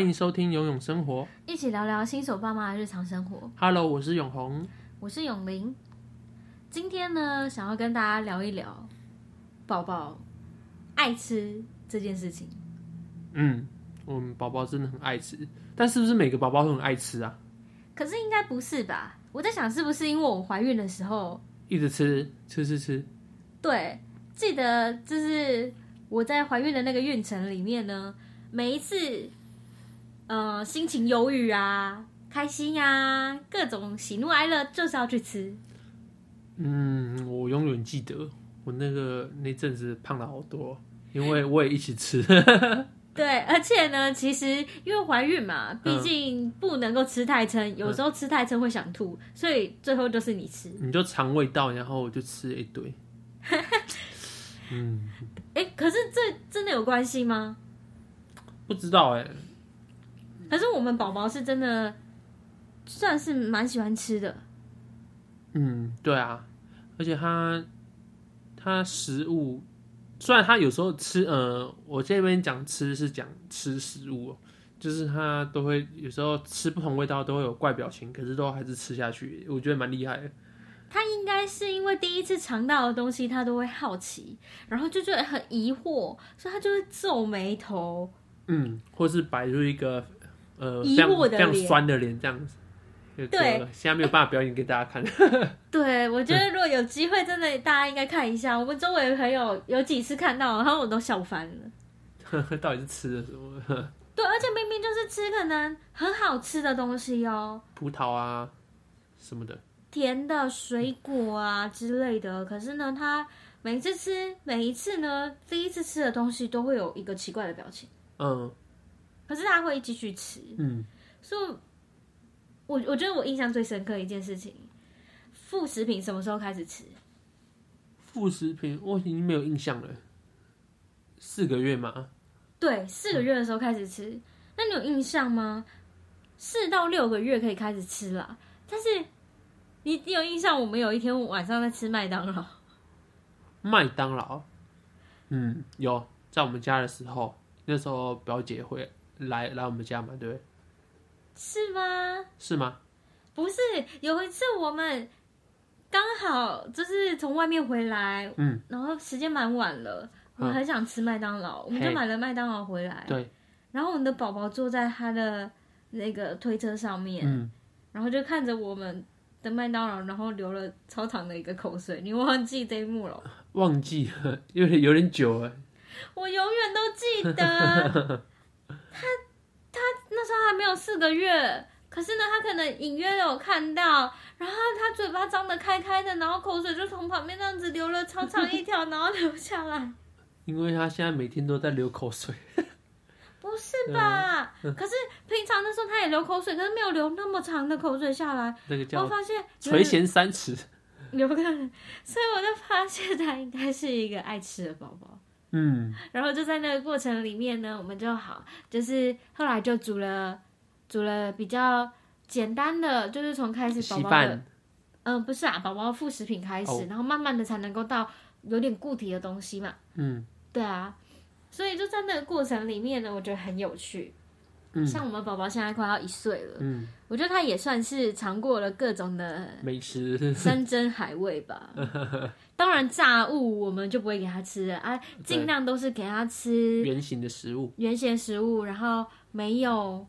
欢迎收听游泳生活，一起聊聊新手爸妈的日常生活。Hello，我是永红，我是永玲。今天呢，想要跟大家聊一聊宝宝爱吃这件事情。嗯，我们宝宝真的很爱吃，但是不是每个宝宝都很爱吃啊？可是应该不是吧？我在想，是不是因为我怀孕的时候一直吃吃吃吃？对，记得就是我在怀孕的那个孕程里面呢，每一次。呃，心情忧郁啊，开心呀、啊，各种喜怒哀乐就是要去吃。嗯，我永远记得我那个那阵子胖了好多，因为我也一起吃。对，而且呢，其实因为怀孕嘛，毕竟不能够吃太撑，嗯、有时候吃太撑会想吐，所以最后就是你吃。你就肠胃道，然后我就吃了一堆。嗯，哎、欸，可是这真的有关系吗？不知道哎、欸。可是我们宝宝是真的算是蛮喜欢吃的，嗯，对啊，而且他他食物虽然他有时候吃，呃，我这边讲吃是讲吃食物，就是他都会有时候吃不同味道都会有怪表情，可是都还是吃下去，我觉得蛮厉害的。他应该是因为第一次尝到的东西，他都会好奇，然后就觉得很疑惑，所以他就会皱眉头，嗯，或是摆出一个。呃，疑惑的脸，非常酸的脸这样子，对，现在没有办法表演给大家看。对，我觉得如果有机会，真的大家应该看一下。我们周围的朋友有几次看到，然后我都笑翻了。到底是吃了什么？对，而且明明就是吃可能很好吃的东西哦，葡萄啊什么的，甜的水果啊之类的。可是呢，他每一次吃，每一次呢，第一次吃的东西都会有一个奇怪的表情。嗯。可是他会继续吃，嗯，所以，我我觉得我印象最深刻一件事情，副食品什么时候开始吃？副食品我已经没有印象了，四个月吗？对，四个月的时候开始吃。嗯、那你有印象吗？四到六个月可以开始吃了，但是你你有印象？我们有一天晚上在吃麦当劳，麦当劳，嗯，有在我们家的时候，那时候表姐会。来来我们家嘛，对，是吗？是吗？不是，有一次我们刚好就是从外面回来，嗯，然后时间蛮晚了，我们很想吃麦当劳，嗯、我们就买了麦当劳回来，对。然后我们的宝宝坐在他的那个推车上面，嗯，然后就看着我们的麦当劳，然后流了超长的一个口水。你忘记这一幕了？忘记了，有点有点久了。我永远都记得。那时候还没有四个月，可是呢，他可能隐约有看到，然后他嘴巴张得开开的，然后口水就从旁边这样子流了长长一条，然后流下来。因为他现在每天都在流口水，不是吧？嗯、可是平常的时候他也流口水，可是没有流那么长的口水下来。那个叫我发现垂涎三尺，流个，所以我就发现他应该是一个爱吃的宝宝。嗯，然后就在那个过程里面呢，我们就好，就是后来就煮了，煮了比较简单的，就是从开始宝宝的，嗯、呃，不是啊，宝宝副食品开始，哦、然后慢慢的才能够到有点固体的东西嘛。嗯，对啊，所以就在那个过程里面呢，我觉得很有趣。嗯，像我们宝宝现在快要一岁了，嗯，我觉得他也算是尝过了各种的美食，山珍海味吧。当然，炸物我们就不会给他吃了啊，尽量都是给他吃圆形的食物，原型食物，然后没有，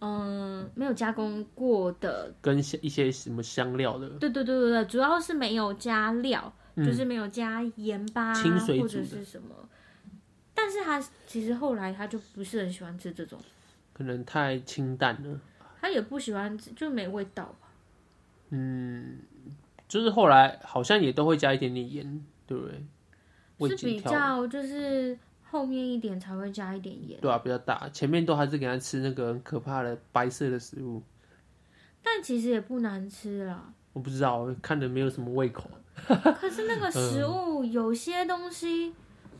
嗯，没有加工过的，跟一些什么香料的。对对对对对，主要是没有加料，嗯、就是没有加盐巴清水或者是什么。但是他其实后来他就不是很喜欢吃这种，可能太清淡了。他也不喜欢吃，就没味道吧。嗯。就是后来好像也都会加一点点盐，对不对？是比较就是后面一点才会加一点盐。对啊，比较大，前面都还是给他吃那个很可怕的白色的食物。但其实也不难吃啦。我不知道，看着没有什么胃口。可是那个食物有些东西，嗯、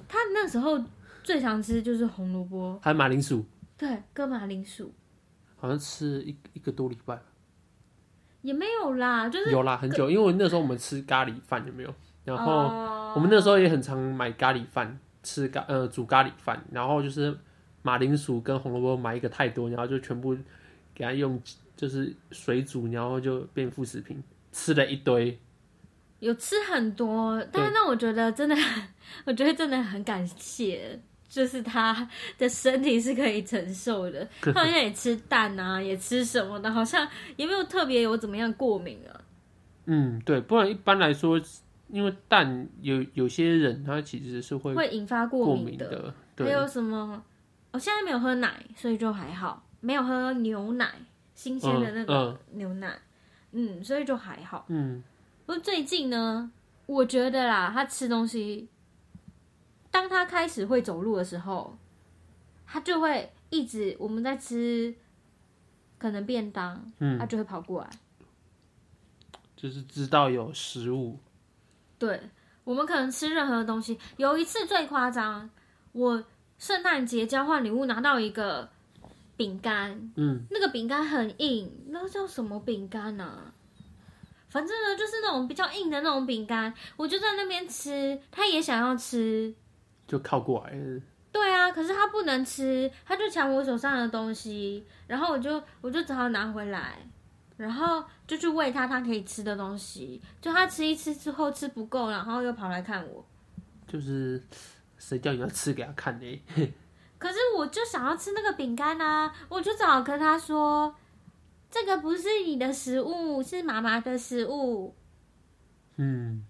他那时候最常吃就是红萝卜，还有马铃薯。对，跟马铃薯。好像吃一一个多礼拜。也没有啦，就是有啦，很久，因为那时候我们吃咖喱饭有没有？然后我们那时候也很常买咖喱饭吃咖，呃，煮咖喱饭，然后就是马铃薯跟红萝卜买一个太多，然后就全部给它用就是水煮，然后就变副食品，吃了一堆。有吃很多，但是那我觉得真的，我觉得真的很感谢，就是他的身体是可以承受的。他好像也吃蛋啊，也吃什么的，好像也没有特别有怎么样过敏啊。嗯，对，不然一般来说，因为蛋有有些人他其实是会会引发过敏的。还有什么？我现在没有喝奶，所以就还好，没有喝牛奶，新鲜的那个牛奶，嗯，嗯，所以就还好，嗯。不过最近呢，我觉得啦，他吃东西，当他开始会走路的时候，他就会一直我们在吃，可能便当，嗯，他就会跑过来，就是知道有食物。对，我们可能吃任何东西。有一次最夸张，我圣诞节交换礼物拿到一个饼干，嗯，那个饼干很硬，那叫什么饼干呢？反正呢，就是那种比较硬的那种饼干，我就在那边吃，他也想要吃，就靠过来。对啊，可是他不能吃，他就抢我手上的东西，然后我就我就只好拿回来，然后就去喂他他可以吃的东西，就他吃一吃之后吃不够，然后又跑来看我，就是谁叫你要吃给他看呢？可是我就想要吃那个饼干啊，我就只好跟他说。这个不是你的食物，是妈妈的食物。嗯，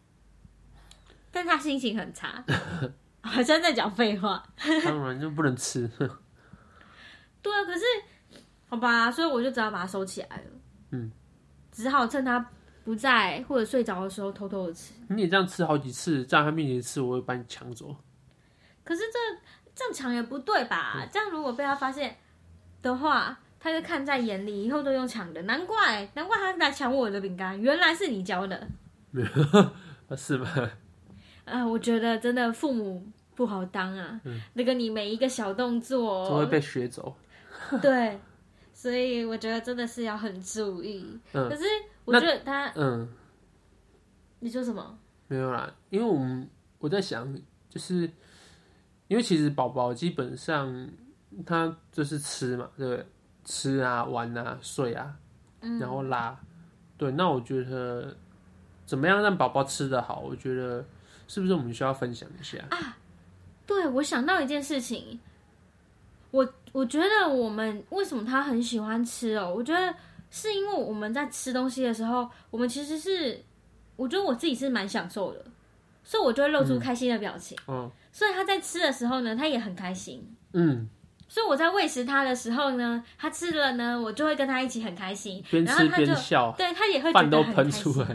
但他心情很差，好像在讲废话。当然就不能吃。对啊，可是好吧，所以我就只好把它收起来了。嗯，只好趁他不在或者睡着的时候偷偷的吃。你也这样吃好几次，在他面前吃，我会把你抢走。可是这这样抢也不对吧？嗯，这样如果被他发现的话。他就看在眼里，以后都用抢的，难怪难怪他来抢我的饼干，原来是你教的，是吧？啊，我觉得真的父母不好当啊，嗯、那个你每一个小动作都会被学走，对，所以我觉得真的是要很注意。嗯、可是我觉得他，嗯，你说什么？没有啦，因为我们我在想，就是因为其实宝宝基本上他就是吃嘛，对不对？吃啊，玩啊，睡啊，然后拉，嗯、对，那我觉得怎么样让宝宝吃得好？我觉得是不是我们需要分享一下啊？对，我想到一件事情，我我觉得我们为什么他很喜欢吃哦？我觉得是因为我们在吃东西的时候，我们其实是，我觉得我自己是蛮享受的，所以我就会露出开心的表情。嗯，嗯，所以他在吃的时候呢，他也很开心。嗯。所以我在喂食他的时候呢，他吃了呢，我就会跟他一起很开心，边吃边笑，对他也会觉得很开心。饭都喷出来，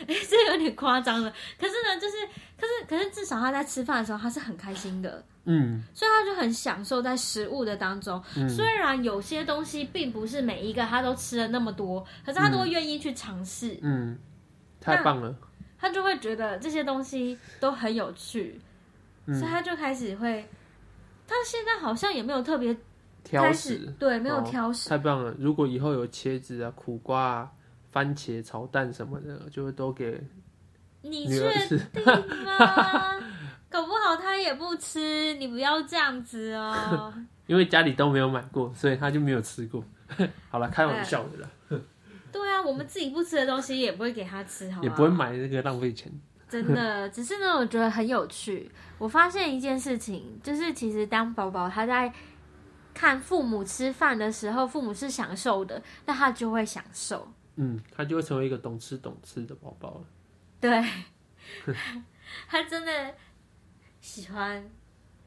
哎、欸，这有点夸张了。可是呢，就是，可是，可是至少他在吃饭的时候，他是很开心的。嗯，所以他就很享受在食物的当中。嗯、虽然有些东西并不是每一个他都吃了那么多，可是他都会愿意去尝试。嗯，太棒了。他就会觉得这些东西都很有趣，嗯、所以他就开始会。他现在好像也没有特别挑食，对，没有挑食，哦，太棒了！如果以后有茄子啊、苦瓜啊、番茄炒蛋什么的，就会都给你确定吗？搞不好他也不吃，你不要这样子哦。因为家里都没有买过，所以他就没有吃过。好了，开玩笑的啦。对啊，我们自己不吃的东西也不会给他吃，好，也不会买这个浪费钱。真的，只是呢，我觉得很有趣。我发现一件事情，就是其实当宝宝他在看父母吃饭的时候，父母是享受的，那他就会享受。嗯，他就会成为一个懂吃懂吃的宝宝了。对，他真的喜欢，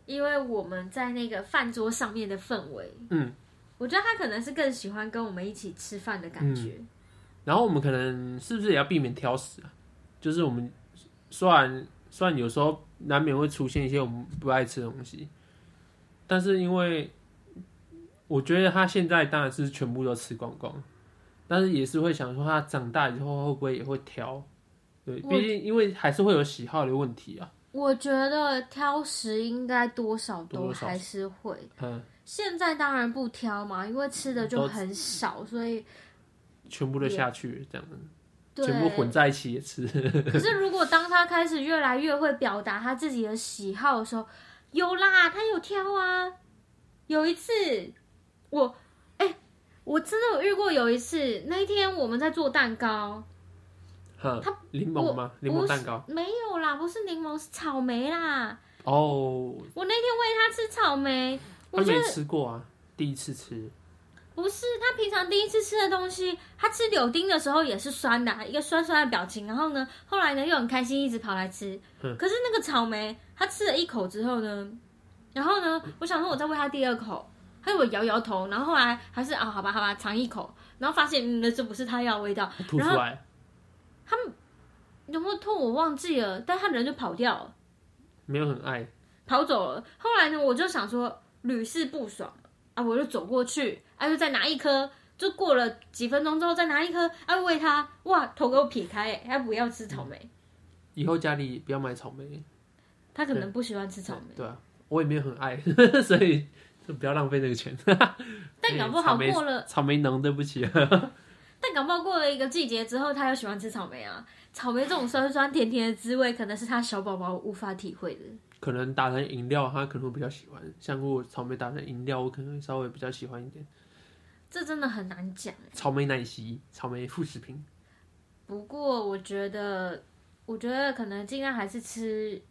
因为我们在那个饭桌上面的氛围。嗯，我觉得他可能是更喜欢跟我们一起吃饭的感觉。嗯，然后我们可能是不是也要避免挑食啊？就是我们。虽然虽然有时候难免会出现一些我们不爱吃的东西，但是因为我觉得他现在当然是全部都吃光光，但是也是会想说他长大以后会不会也会挑？对，毕竟因为还是会有喜好的问题啊。我觉得挑食应该多少都还是会。嗯，现在当然不挑嘛，因为吃的就很少，所以全部都下去这样子。全部混在一起也吃。可是，如果当他开始越来越会表达他自己的喜好的时候，有啦，他有挑啊。有一次我哎、欸，我真的有遇过有一次，那一天我们在做蛋糕。它柠檬吗？柠檬蛋糕没有啦，不是柠檬，是草莓啦。哦，oh, 我那天喂他吃草莓，我没吃过啊，第一次吃。不是他平常第一次吃的东西，他吃柳丁的时候也是酸的，一个酸酸的表情。然后呢，后来呢又很开心，一直跑来吃。嗯、可是那个草莓，他吃了一口之后呢，然后呢，我想说我再喂他第二口，他有摇摇头，然后后来还是啊，好吧，好吧，尝一口，然后发现嗯，那这不是他要的味道，吐出来。他有没有痛我忘记了，但他人就跑掉了，没有很爱，跑走了。后来呢，我就想说屡试不爽。啊，我就走过去，啊，就再拿一颗，就过了几分钟之后再拿一颗，啊，喂他，哇，头给我撇开，哎，他不要吃草莓，以后家里不要买草莓，他可能不喜欢吃草莓，对，对啊，我也没有很爱，所以就不要浪费那个钱。但搞不好过了草莓能，对不起。但感冒过了一个季节之后，他又喜欢吃草莓啊！草莓这种酸酸甜甜的滋味，可能是他小宝宝无法体会的。可能打成饮料，他可能会比较喜欢。像如果草莓打成饮料，我可能会稍微比较喜欢一点。这真的很难讲。草莓奶昔、草莓副食品。不过我觉得，我觉得可能尽量还是吃，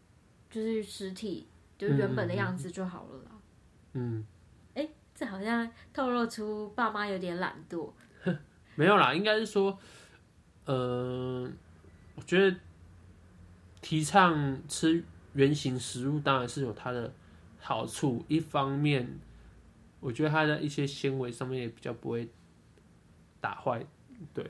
就是实体，就原本的样子就好了啦。嗯。哎、欸，这好像透露出爸妈有点懒惰。没有啦，应该是说，呃，我觉得提倡吃原型食物当然是有它的好处。一方面，我觉得它的一些纤维上面也比较不会打坏。对。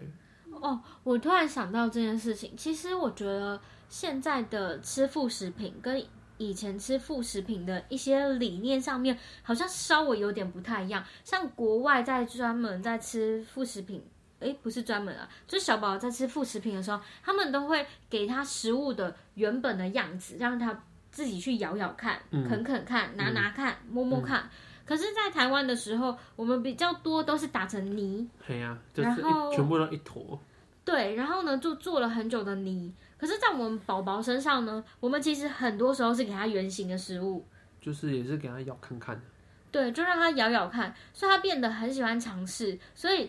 哦，我突然想到这件事情，其实我觉得现在的吃副食品跟以前吃副食品的一些理念上面，好像稍微有点不太一样。像国外在专门在吃副食品。哎，不是专门啊，就是小宝宝在吃副食品的时候，他们都会给他食物的原本的样子，让他自己去咬咬看、嗯、啃啃看、拿拿看、嗯、摸摸看。嗯、可是，在台湾的时候，我们比较多都是打成泥，对呀、啊，就是、全部都一坨。对，然后呢，就做了很久的泥。可是，在我们宝宝身上呢，我们其实很多时候是给他圆形的食物，就是也是给他咬看看。对，就让他咬咬看，所以他变得很喜欢尝试，所以。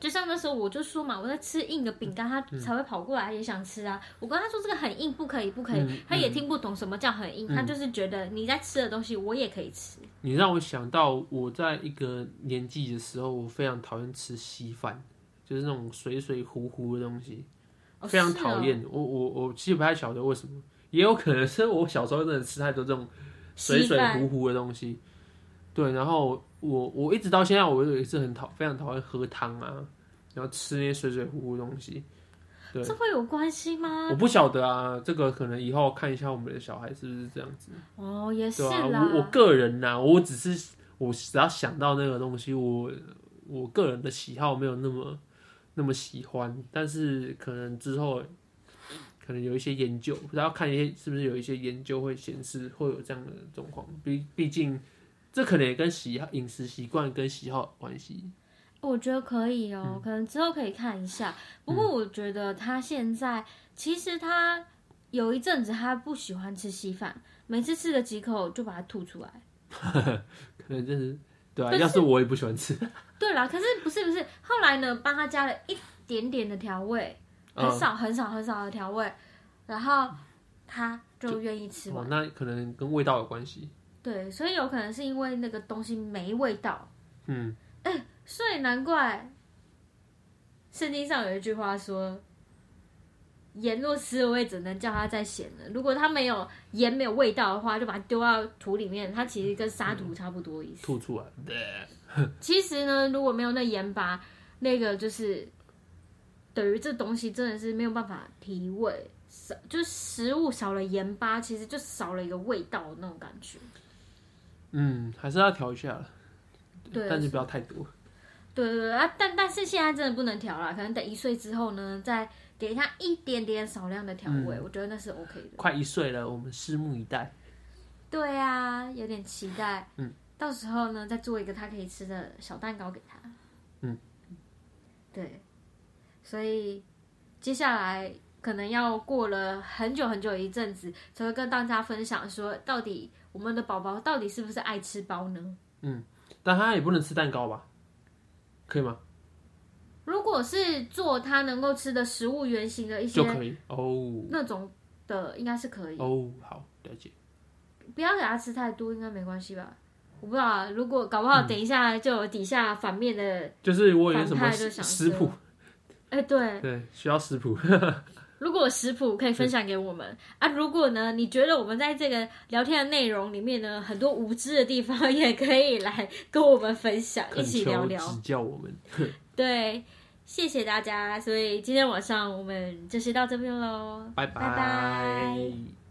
就像那时候我就说嘛，我在吃硬的饼干，他才会跑过来也想吃啊。我跟他说这个很硬，不可以，不可以。嗯、他也听不懂什么叫很硬，嗯、他就是觉得你在吃的东西我也可以吃。你让我想到我在一个年纪的时候，我非常讨厌吃稀饭，就是那种水水糊糊的东西，哦、非常讨厌。哦、我我我其实不太晓得为什么，也有可能是我小时候真的吃太多这种水水糊糊的东西。对，然后我我一直到现在，我有一次很讨非常讨厌喝汤啊，然后吃那些水水糊糊的东西。对，这会有关系吗？我不晓得啊，这个可能以后看一下我们的小孩是不是这样子。哦，也是啦。啊、我我个人呐、啊，我只是我只要想到那个东西，我我个人的喜好没有那么那么喜欢，但是可能之后可能有一些研究，然后看一些是不是有一些研究会显示会有这样的状况。毕毕竟。这可能也跟喜好、饮食习惯跟喜好有关系。我觉得可以哦，嗯、可能之后可以看一下。不过我觉得他现在、嗯、其实他有一阵子他不喜欢吃稀饭，每次吃了几口就把它吐出来。可能就是对啊，是要是我也不喜欢吃。对啦，可是不是不是，后来呢，帮他加了一点点的调味，很少、嗯、很少很少的调味，然后他就愿意吃完。那可能跟味道有关系。对，所以有可能是因为那个东西没味道。嗯，哎，所以难怪圣经上有一句话说：“盐若失了味，只能叫它再咸了？”如果它没有盐没有味道的话，就把它丢到土里面，它其实跟沙土差不多意思。吐出来。其实呢，如果没有那盐巴，那个就是等于这东西真的是没有办法提味，少就是食物少了盐巴，其实就少了一个味道的那种感觉。嗯，还是要调一下了，对，但是不要太多。对对对啊，但但是现在真的不能调了，可能等一岁之后呢，再给他一点点少量的调味，嗯、我觉得那是 OK 的。快一岁了，我们拭目以待。对啊，有点期待。嗯，到时候呢，再做一个他可以吃的小蛋糕给他。嗯，对，所以接下来可能要过了很久很久一阵子，才会跟大家分享说到底。我们的宝宝到底是不是爱吃包呢？嗯，但他也不能吃蛋糕吧？可以吗？如果是做他能够吃的食物原型的一些就可以哦，那种的应该是可以哦。好，了解。不要给他吃太多，应该没关系吧？我不知道啊。如果搞不好，等一下就有底下反面的，嗯，就是我有什么食谱？哎，欸，对对，需要食谱。如果食谱可以分享给我们啊，如果呢，你觉得我们在这个聊天的内容里面呢，很多无知的地方，也可以来跟我们分享，一起聊聊，指教我们。对，谢谢大家。所以今天晚上我们就先到这边喽，拜拜。拜拜。